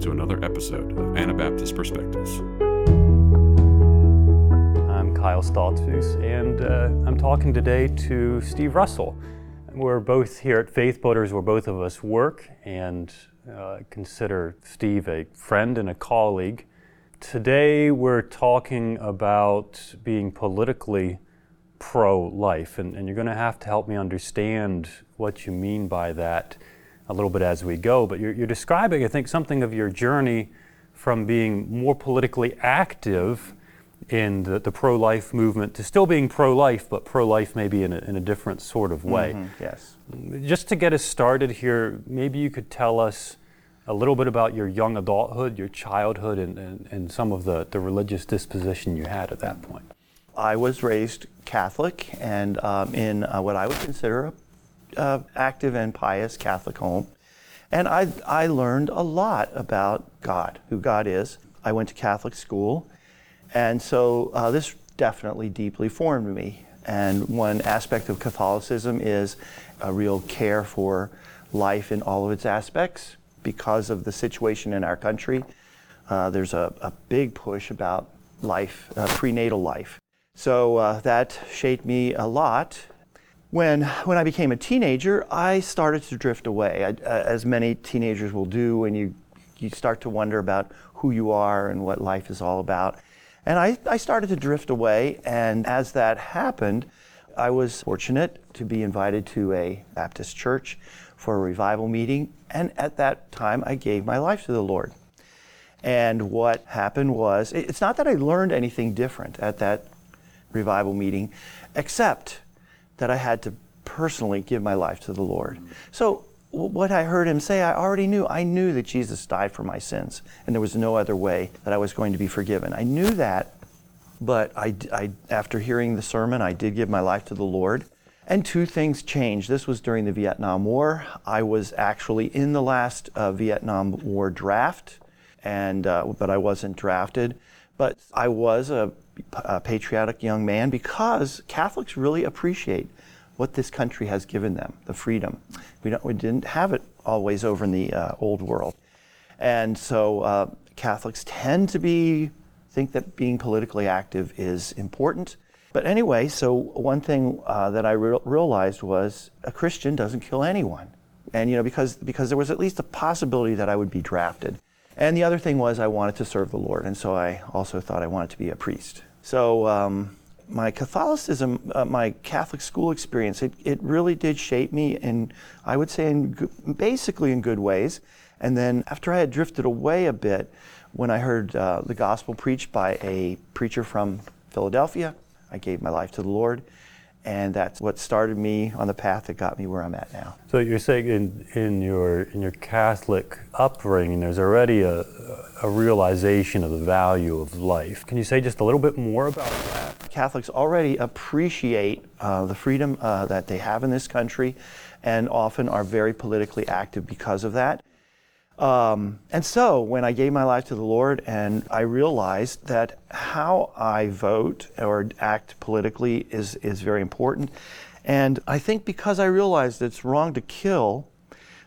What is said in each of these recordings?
to another episode of Anabaptist Perspectives. I'm Kyle Stoltzfus, and uh, I'm talking today to Steve Russell. We're both here at Faith Builders, where both of us work, and uh, consider Steve a friend and a colleague. Today, we're talking about being politically pro life, and, and you're going to have to help me understand what you mean by that a little bit as we go. But you're, you're describing, I think, something of your journey from being more politically active in the, the pro life movement to still being pro life, but pro life maybe in a, in a different sort of way. Mm-hmm, yes. Just to get us started here, maybe you could tell us a little bit about your young adulthood, your childhood, and, and, and some of the, the religious disposition you had at that point. I was raised Catholic and um, in uh, what I would consider a uh, active and pious Catholic home. And I, I learned a lot about God, who God is. I went to Catholic school, and so uh, this definitely deeply formed me. And one aspect of Catholicism is a real care for life in all of its aspects because of the situation in our country. Uh, there's a, a, big push about life, uh, prenatal life. So uh, that shaped me a lot when, when I became a teenager, I started to drift away, I, uh, as many teenagers will do when you, you start to wonder about who you are and what life is all about. And I, I started to drift away, and as that happened, I was fortunate to be invited to a Baptist church for a revival meeting, and at that time I gave my life to the Lord. And what happened was, it's not that I learned anything different at that revival meeting, except that I had to personally give my life to the Lord. So what I heard him say, I already knew. I knew that Jesus died for my sins, and there was no other way that I was going to be forgiven. I knew that, but I, I, after hearing the sermon, I did give my life to the Lord. And two things changed. This was during the Vietnam War. I was actually in the last uh, Vietnam War draft, and uh, but I wasn't drafted. But I was a a patriotic young man because Catholics really appreciate what this country has given them, the freedom. We, we didn't have it always over in the uh, old world. And so uh, Catholics tend to be, think that being politically active is important. But anyway, so one thing uh, that I re- realized was a Christian doesn't kill anyone. And, you know, because, because there was at least a possibility that I would be drafted. And the other thing was I wanted to serve the Lord. And so I also thought I wanted to be a priest. So um, my Catholicism, uh, my Catholic school experience, it, it really did shape me, and I would say in basically in good ways. And then after I had drifted away a bit, when I heard uh, the gospel preached by a preacher from Philadelphia, I gave my life to the Lord and that's what started me on the path that got me where I'm at now. So you're saying in, in your in your Catholic upbringing, there's already a, a realization of the value of life. Can you say just a little bit more about that? Catholics already appreciate uh, the freedom uh, that they have in this country, and often are very politically active because of that. Um, and so when I gave my life to the Lord and I realized that how I vote or act politically is, is very important. And I think because I realized it's wrong to kill,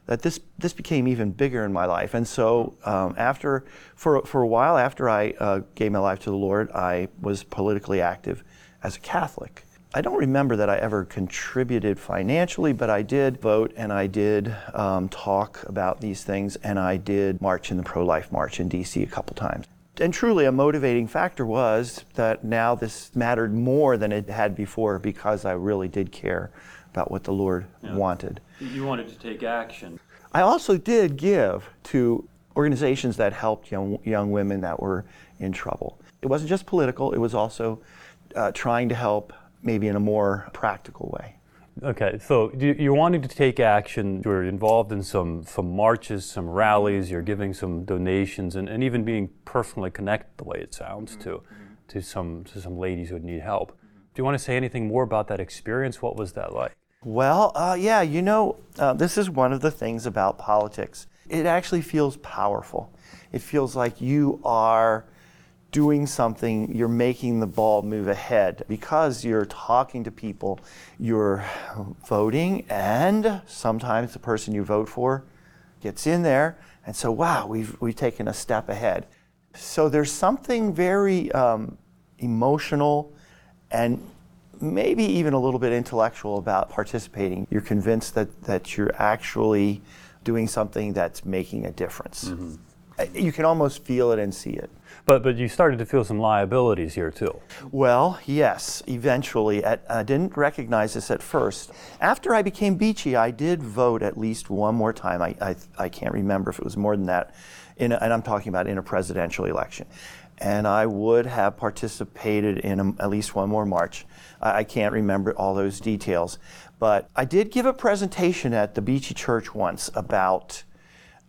that this, this became even bigger in my life. And so um, after, for, for a while after I uh, gave my life to the Lord, I was politically active as a Catholic. I don't remember that I ever contributed financially, but I did vote and I did um, talk about these things and I did march in the pro life march in DC a couple times. And truly, a motivating factor was that now this mattered more than it had before because I really did care about what the Lord yeah. wanted. You wanted to take action. I also did give to organizations that helped young, young women that were in trouble. It wasn't just political, it was also uh, trying to help maybe in a more practical way. Okay, so you're wanting to take action. You're involved in some, some marches, some rallies, you're giving some donations, and, and even being personally connected, the way it sounds, to, to, some, to some ladies who need help. Do you want to say anything more about that experience? What was that like? Well, uh, yeah, you know, uh, this is one of the things about politics. It actually feels powerful. It feels like you are doing something, you're making the ball move ahead because you're talking to people, you're voting, and sometimes the person you vote for gets in there, and so, wow, we've, we've taken a step ahead. So there's something very um, emotional and maybe even a little bit intellectual about participating. You're convinced that, that you're actually doing something that's making a difference. Mm-hmm. You can almost feel it and see it. But, but you started to feel some liabilities here too. Well, yes, eventually. At, I didn't recognize this at first. After I became Beachy, I did vote at least one more time. I, I, I can't remember if it was more than that. A, and I'm talking about in a presidential election. And I would have participated in a, at least one more march. I, I can't remember all those details. But I did give a presentation at the Beachy Church once about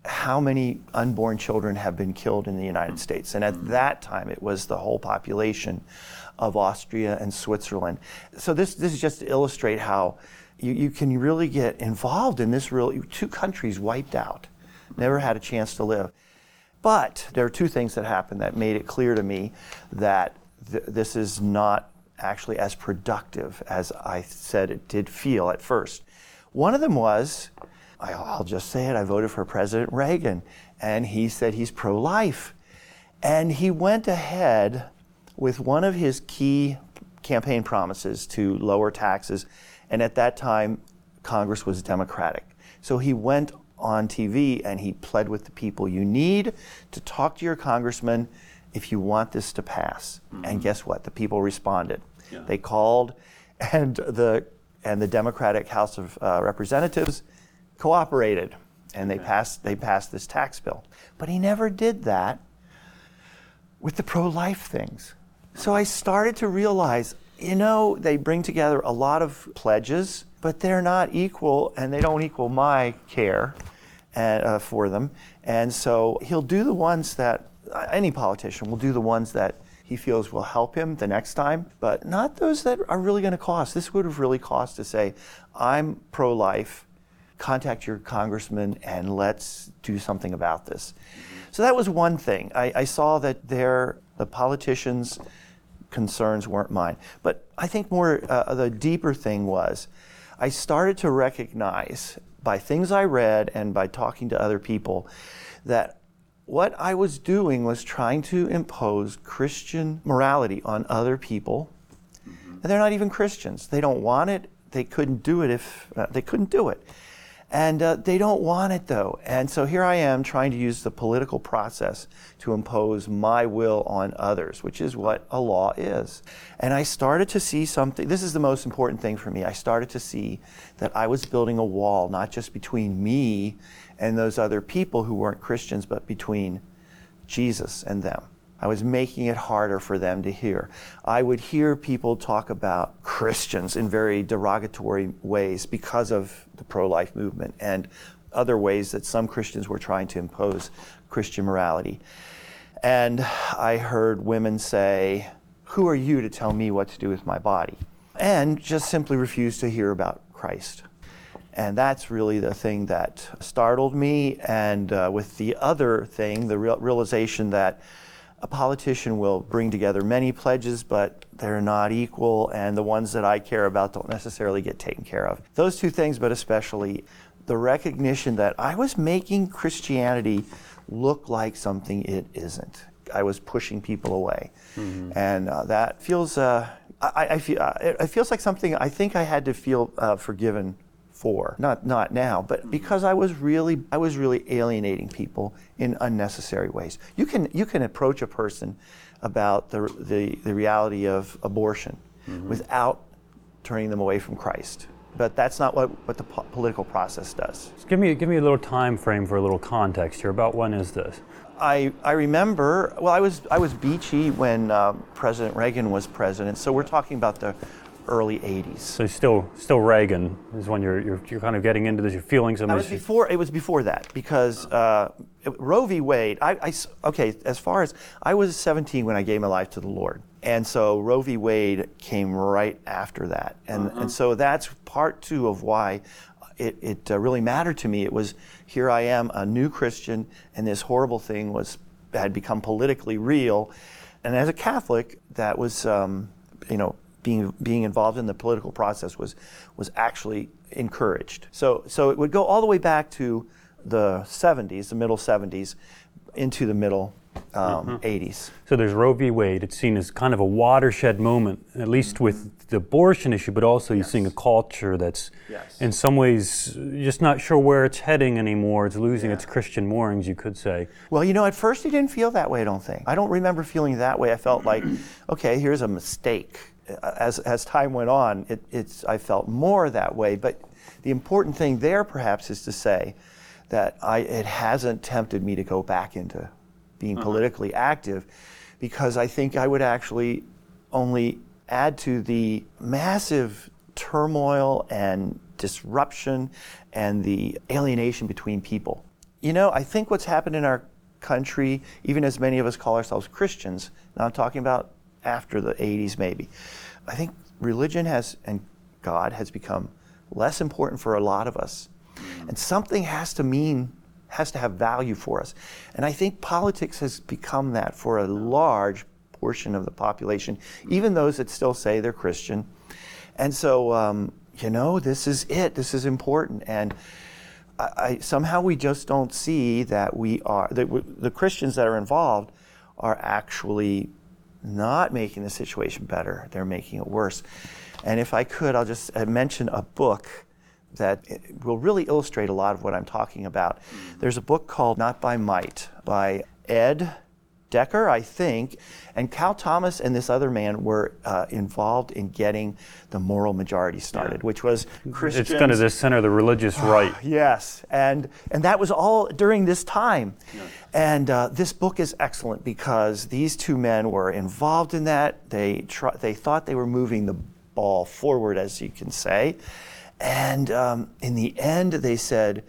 how many unborn children have been killed in the United mm. States. And at mm. that time, it was the whole population of Austria and Switzerland. So this, this is just to illustrate how you, you can really get involved in this real, two countries wiped out, never had a chance to live. But there are two things that happened that made it clear to me that th- this is not actually as productive as I said it did feel at first. One of them was I'll just say it, I voted for President Reagan, and he said he's pro life. And he went ahead with one of his key campaign promises to lower taxes, and at that time, Congress was Democratic. So he went on TV and he pled with the people you need to talk to your congressman if you want this to pass. Mm-hmm. And guess what? The people responded. Yeah. They called, and the and the Democratic House of uh, Representatives cooperated and they passed, they passed this tax bill. But he never did that with the pro life things. So I started to realize you know, they bring together a lot of pledges, but they're not equal and they don't equal my care uh, for them. And so he'll do the ones that any politician will do the ones that he feels will help him the next time, but not those that are really going to cost. This would have really cost to say, I'm pro life contact your congressman and let's do something about this. So that was one thing. I, I saw that their, the politicians' concerns weren't mine. But I think more uh, the deeper thing was I started to recognize by things I read and by talking to other people that what I was doing was trying to impose Christian morality on other people. And they're not even Christians. They don't want it. They couldn't do it if uh, they couldn't do it. And uh, they don't want it though. And so here I am trying to use the political process to impose my will on others, which is what a law is. And I started to see something, this is the most important thing for me. I started to see that I was building a wall, not just between me and those other people who weren't Christians, but between Jesus and them. I was making it harder for them to hear. I would hear people talk about Christians in very derogatory ways because of the pro life movement and other ways that some Christians were trying to impose Christian morality. And I heard women say, Who are you to tell me what to do with my body? And just simply refuse to hear about Christ. And that's really the thing that startled me. And uh, with the other thing, the real, realization that a politician will bring together many pledges, but they're not equal, and the ones that I care about don't necessarily get taken care of. Those two things, but especially the recognition that I was making Christianity look like something it isn't. I was pushing people away, mm-hmm. and uh, that feels. Uh, I, I, feel uh, it feels like something I think I had to feel uh, forgiven for. Not not now, but mm-hmm. because I was really I was really alienating people in unnecessary ways. You can you can approach a person about the the, the reality of abortion mm-hmm. without turning them away from Christ. But that's not what, what the po- political process does. Just give me give me a little time frame for a little context here. About when is this? I, I remember, well, I was, I was beachy when uh, President Reagan was president, so we're talking about the early 80s. So still, still Reagan is when you're, you're, you're kind of getting into this, you're feeling some. It was before. It was before that because uh, Roe v. Wade. I, I, okay. As far as I was 17 when I gave my life to the Lord, and so Roe v. Wade came right after that, and uh-huh. and so that's part two of why it, it uh, really mattered to me. It was here I am, a new Christian, and this horrible thing was had become politically real, and as a Catholic, that was um, you know being being involved in the political process was was actually encouraged. So so it would go all the way back to the 70s, the middle 70s, into the middle um, 80s. So there's Roe v. Wade. It's seen as kind of a watershed moment, at least with the abortion issue, but also you're seeing a culture that's, Yes. in some ways, just not sure where it's heading anymore. It's losing its Christian moorings, you could say. Well, you know, at first he didn't feel that way, I don't think. I don't remember feeling that way. I felt like, okay, here's a mistake. As, as time went on, it, it's, I felt more that way. But the important thing there, perhaps, is to say that I, it hasn't tempted me to go back into being uh-huh. politically active because I think I would actually only add to the massive turmoil and disruption and the alienation between people. You know, I think what's happened in our country, even as many of us call ourselves Christians, now I'm talking about after the 80s maybe, I think religion has and God has become less important for a lot of us. And something has to mean, has to have value for us. And I think politics has become that for a large portion of the population, even those that still say they're Christian. And so, um, you know, this is it. This is important. And I, I, somehow we just don't see that we are, that we, the Christians that are involved are actually not making the situation better. They're making it worse. And if I could, I'll just uh, mention a book that uh, will really illustrate a lot of what I'm talking about. There's a book called Not by Might by Ed Decker, I think, and Cal Thomas and this other man were uh, involved in getting the moral majority started, which was Christians. It's kind of the center of the religious right. Yes, and and that was all during this time. And uh, this book is excellent because these two men were involved in that. They tr- they thought they were moving the ball forward, as you can say, and um, in the end, they said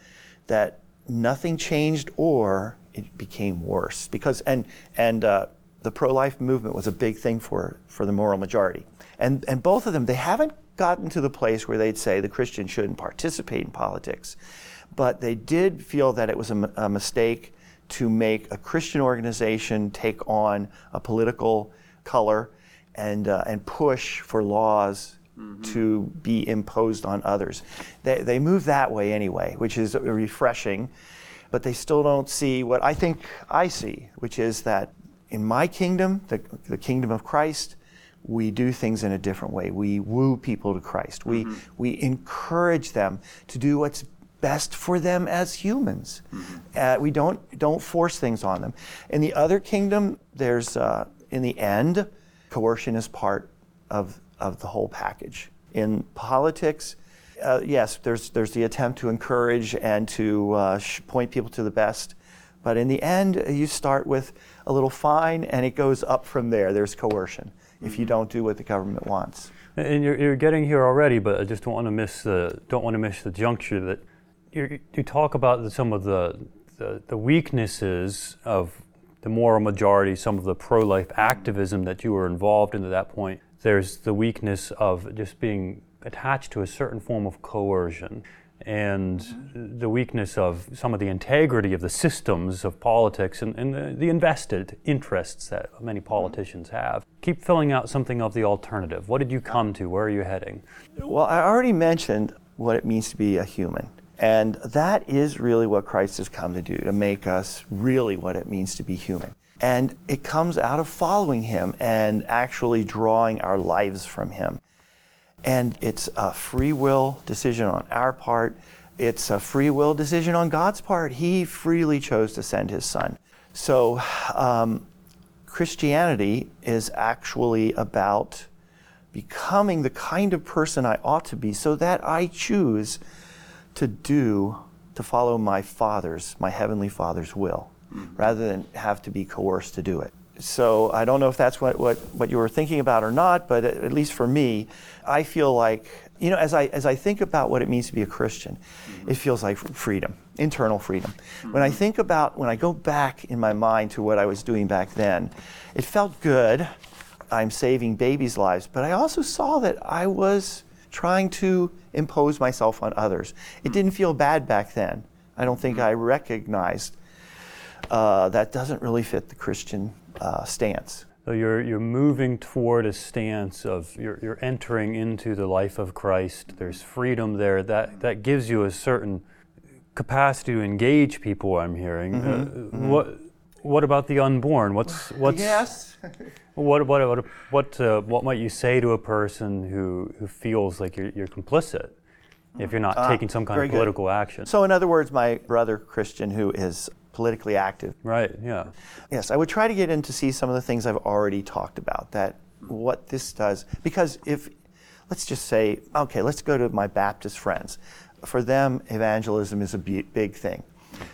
that nothing changed or it became worse. Because and and uh, the pro-life movement was a big thing for for the moral majority, and and both of them they haven't gotten to the place where they'd say the Christian shouldn't participate in politics, but they did feel that it was a mistake to make a Christian organization take on a political color and uh, and push for laws to be imposed on others. They, they move that way anyway, which is refreshing, but they still don't see what I think I see, which is that in my kingdom, the, the kingdom of Christ, we do things in a different way. We woo people to Christ. We, we encourage them to do what's best for them as humans. Uh, we don't, don't force things on them. In the other kingdom, there's, uh, in the end, coercion is part of, of the whole package. In politics, uh, yes, there's, there's the attempt to encourage and to uh, point people to the best. But in the end, you start with a little fine and it goes up from there. There's coercion if you don't do what the government wants. And you're, you're getting here already, but I just don't want to miss the don't want to miss the juncture that you talk about the, some of the, the the weaknesses of the moral majority, some of the pro-life activism that you were involved in at that point. There's the weakness of just being attached to a certain form of coercion and the weakness of some of the integrity of the systems of politics and, and the, the invested interests that many mm-hmm. politicians have. Keep filling out something of the alternative. What did you come to? Where are you heading? Well, I already mentioned what it means to be a human. And that is really what Christ has come to do, to make us really what it means to be human. And it comes out of following him and actually drawing our lives from him. And it's a free will decision on our part. It's a free will decision on God's part. He freely chose to send his son. So um, Christianity is actually about becoming the kind of person I ought to be so that I choose to do, to follow my Father's, my Heavenly Father's will, rather than have to be coerced to do it. So I don't know if that's what, what, what you were thinking about or not, but at, least for me, I feel like, you know, as I, as I think about what it means to be a Christian, mm-hmm. it feels like freedom, internal freedom. When I mm-hmm. think about, when I go back in my mind to what I was doing back then, it felt good. I'm saving babies' lives, but I also saw that I was trying to impose myself on others. It mm-hmm. didn't feel bad back then. I don't think I recognized uh, that doesn't really fit the Christian uh, stance. So you're, you're moving toward a stance of you're, you're entering into the life of Christ. There's freedom there. That, that gives you a certain capacity to engage people. I'm hearing. Mm-hmm, Uh, What What about the unborn? What's what's yes. what what what what, uh, what might you say to a person who, who feels like you're, you're complicit if you're not taking some kind of good. political action? So, in other words, my brother Christian, who is politically active, right. Yeah. Yes, I would try to get in to see some of the things I've already talked about. That what this does, because if, let's just say, okay, let's go to my Baptist friends. For them, evangelism is a big thing.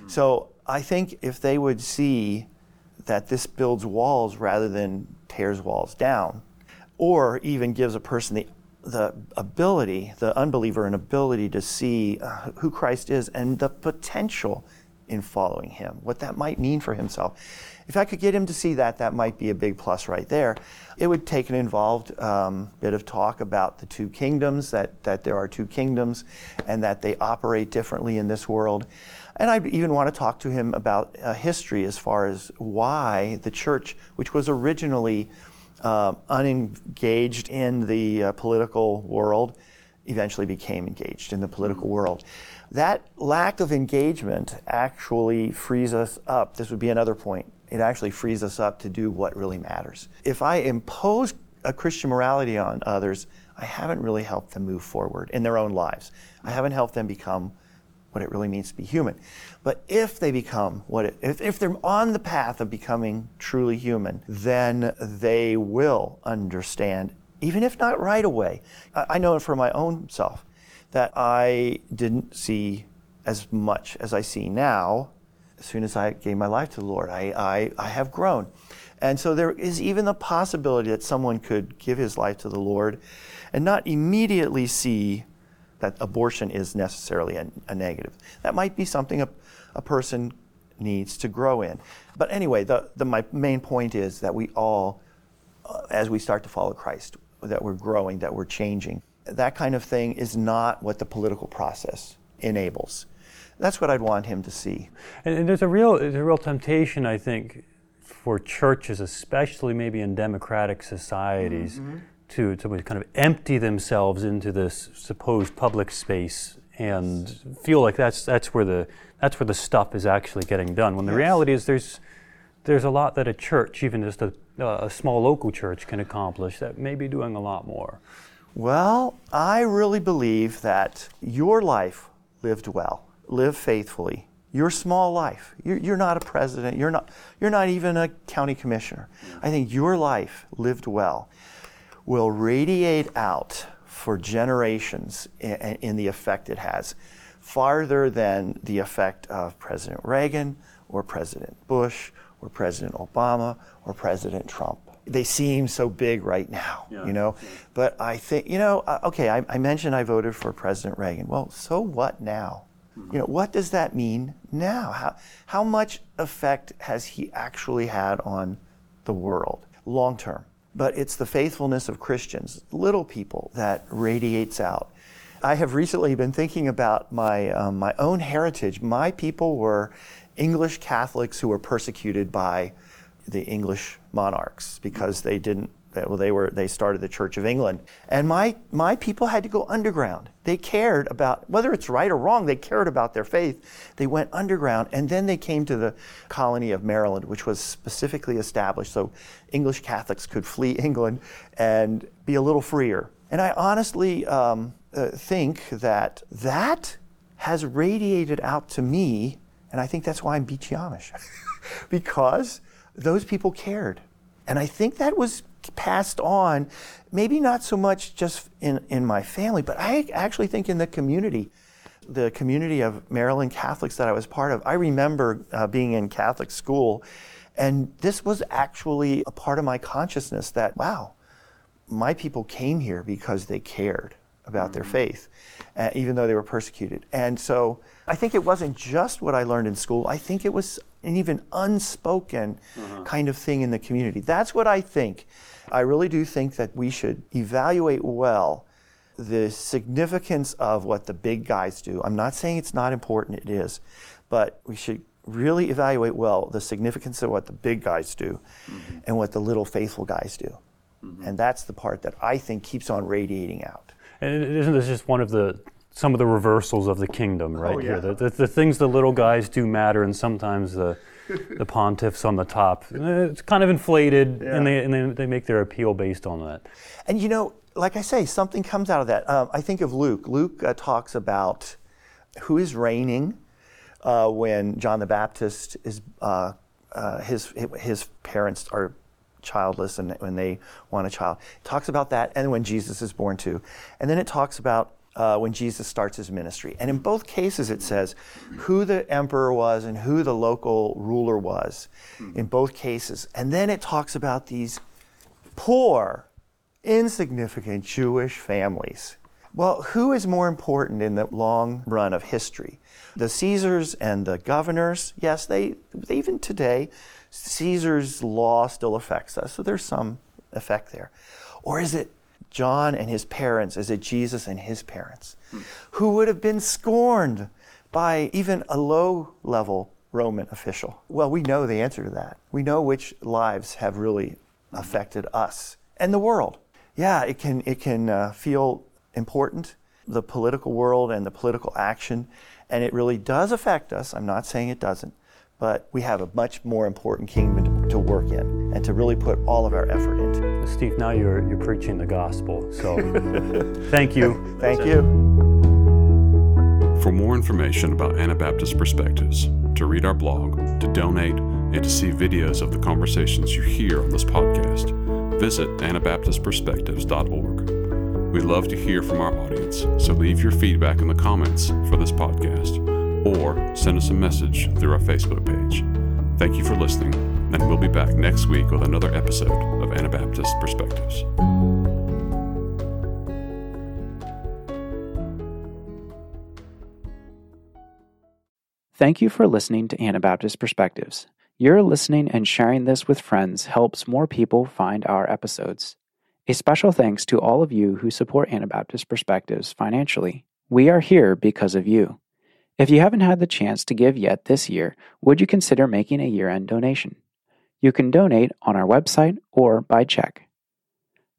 So I think if they would see that this builds walls rather than tears walls down, or even gives a person the the ability, the unbeliever, an ability to see uh, who Christ is and the potential in following Him, what that might mean for himself. If I could get him to see that, that might be a big plus right there. It would take an involved um, bit of talk about the two kingdoms, that, that there are two kingdoms, and that they operate differently in this world. And I even want to talk to him about uh, history as far as why the church, which was originally uh, unengaged in the uh, political world, eventually became engaged in the political world. That lack of engagement actually frees us up. This would be another point. It actually frees us up to do what really matters. If I impose a Christian morality on others, I haven't really helped them move forward in their own lives. I haven't helped them become what it really means to be human. But if they become what it, if, if they're on the path of becoming truly human, then they will understand, even if not right away. I, I know it for my own self that I didn't see as much as I see now as soon as I gave my life to the Lord. I, I, I have grown. And so there is even the possibility that someone could give his life to the Lord and not immediately see that abortion is necessarily a, a negative. That might be something a, a person needs to grow in. But anyway, the, the, my main point is that we all, uh, as we start to follow Christ, that we're growing, that we're changing. That kind of thing is not what the political process enables. That's what I'd want him to see. And, and there's a real there's a real temptation, I think, for churches, especially maybe in democratic societies, mm-hmm. to to kind of empty themselves into this supposed public space and feel like that's that's where the that's where the stuff is actually getting done. When the Yes. reality is there's there's a lot that a church, even just a, a small local church, can accomplish that may be doing a lot more. Well, I really believe that your life lived well, live faithfully. Your small life. You're, you're not a president. You're not. You're not even a county commissioner. I think your life lived well will radiate out for generations in, in the effect it has, farther than the effect of President Reagan or President Bush or President Obama or President Trump. They seem so big right now, you know. But I think, you know, uh, okay, I, I mentioned I voted for President Reagan. Well, so what now? You know, what does that mean now? How, how much effect has he actually had on the world long term? But it's the faithfulness of Christians, little people, that radiates out. I have recently been thinking about my, um, my own heritage. My people were English Catholics who were persecuted by the English monarchs because they didn't well they were they started the Church of England. And my my people had to go underground. They cared about whether it's right or wrong they cared about their faith. They went underground and then they came to the colony of Maryland which was specifically established so English Catholics could flee England and be a little freer. And I honestly um, uh, think that that has radiated out to me and I think that's why I'm Beachy Amish because those people cared. And I think that was passed on, maybe not so much just in, in my family, but I actually think in the community. The community of Maryland Catholics that I was part of, I remember uh, being in Catholic school, and this was actually a part of my consciousness that, wow, my people came here because they cared about their faith, uh, even though they were persecuted. And so I think it wasn't just what I learned in school, I think it was an even unspoken uh-huh. kind of thing in the community. That's what I think. I really do think that we should evaluate well the significance of what the big guys do. I'm not saying it's not important, it is, but we should really evaluate well the significance of what the big guys do mm-hmm. and what the little faithful guys do. Mm-hmm. And that's the part that I think keeps on radiating out. And isn't this just one of the some of the reversals of the kingdom right Oh, yeah. here. The, the, the things the little guys do matter, and sometimes the the pontiffs on the top. eh, It's kind of inflated, and, they, and they, they make their appeal based on that. And you know, like I say, something comes out of that. Um, I think of Luke. Luke uh, talks about who is reigning uh, when John the Baptist is uh, uh, his his parents are childless and when they want a child. It talks about that, and when Jesus is born too, and then it talks about. Uh, when Jesus starts his ministry. And in both cases, it says who the emperor was and who the local ruler was in both cases. And then it talks about these poor, insignificant Jewish families. Well, who is more important in the long run of history? The Caesars and the governors? Yes, they even today, Caesar's law still affects us, so there's some effect there. Or is it John and his parents? Is it Jesus and his parents? Who would have been scorned by even a low level Roman official? Well, we know the answer to that. We know which lives have really affected us and the world. Yeah, it can, it can uh, feel important, the political world and the political action, and it really does affect us. I'm not saying it doesn't, but we have a much more important kingdom to, to work in and to really put all of our effort into. Steve, now you're, you're preaching the gospel. So thank you. Thank you. For more information about Anabaptist Perspectives, to read our blog, to donate, and to see videos of the conversations you hear on this podcast, visit AnabaptistPerspectives.org. We love to hear from our audience, so leave your feedback in the comments for this podcast or send us a message through our Facebook page. Thank you for listening, and we'll be back next week with another episode of Anabaptist Perspectives. Thank you for listening to Anabaptist Perspectives. Your listening and sharing this with friends helps more people find our episodes. A special thanks to all of you who support Anabaptist Perspectives financially. We are here because of you. If you haven't had the chance to give yet this year, would you consider making a year end donation? You can donate on our website or by check.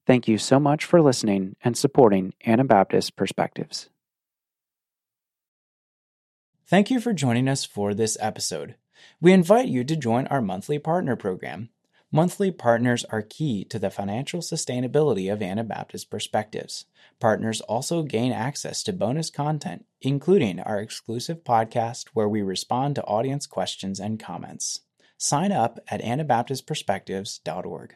Thank you so much for listening and supporting Anabaptist Perspectives. Thank you for joining us for this episode. We invite you to join our monthly partner program. Monthly partners are key to the financial sustainability of Anabaptist Perspectives. Partners also gain access to bonus content, including our exclusive podcast where we respond to audience questions and comments. Sign up at AnabaptistPerspectives.org.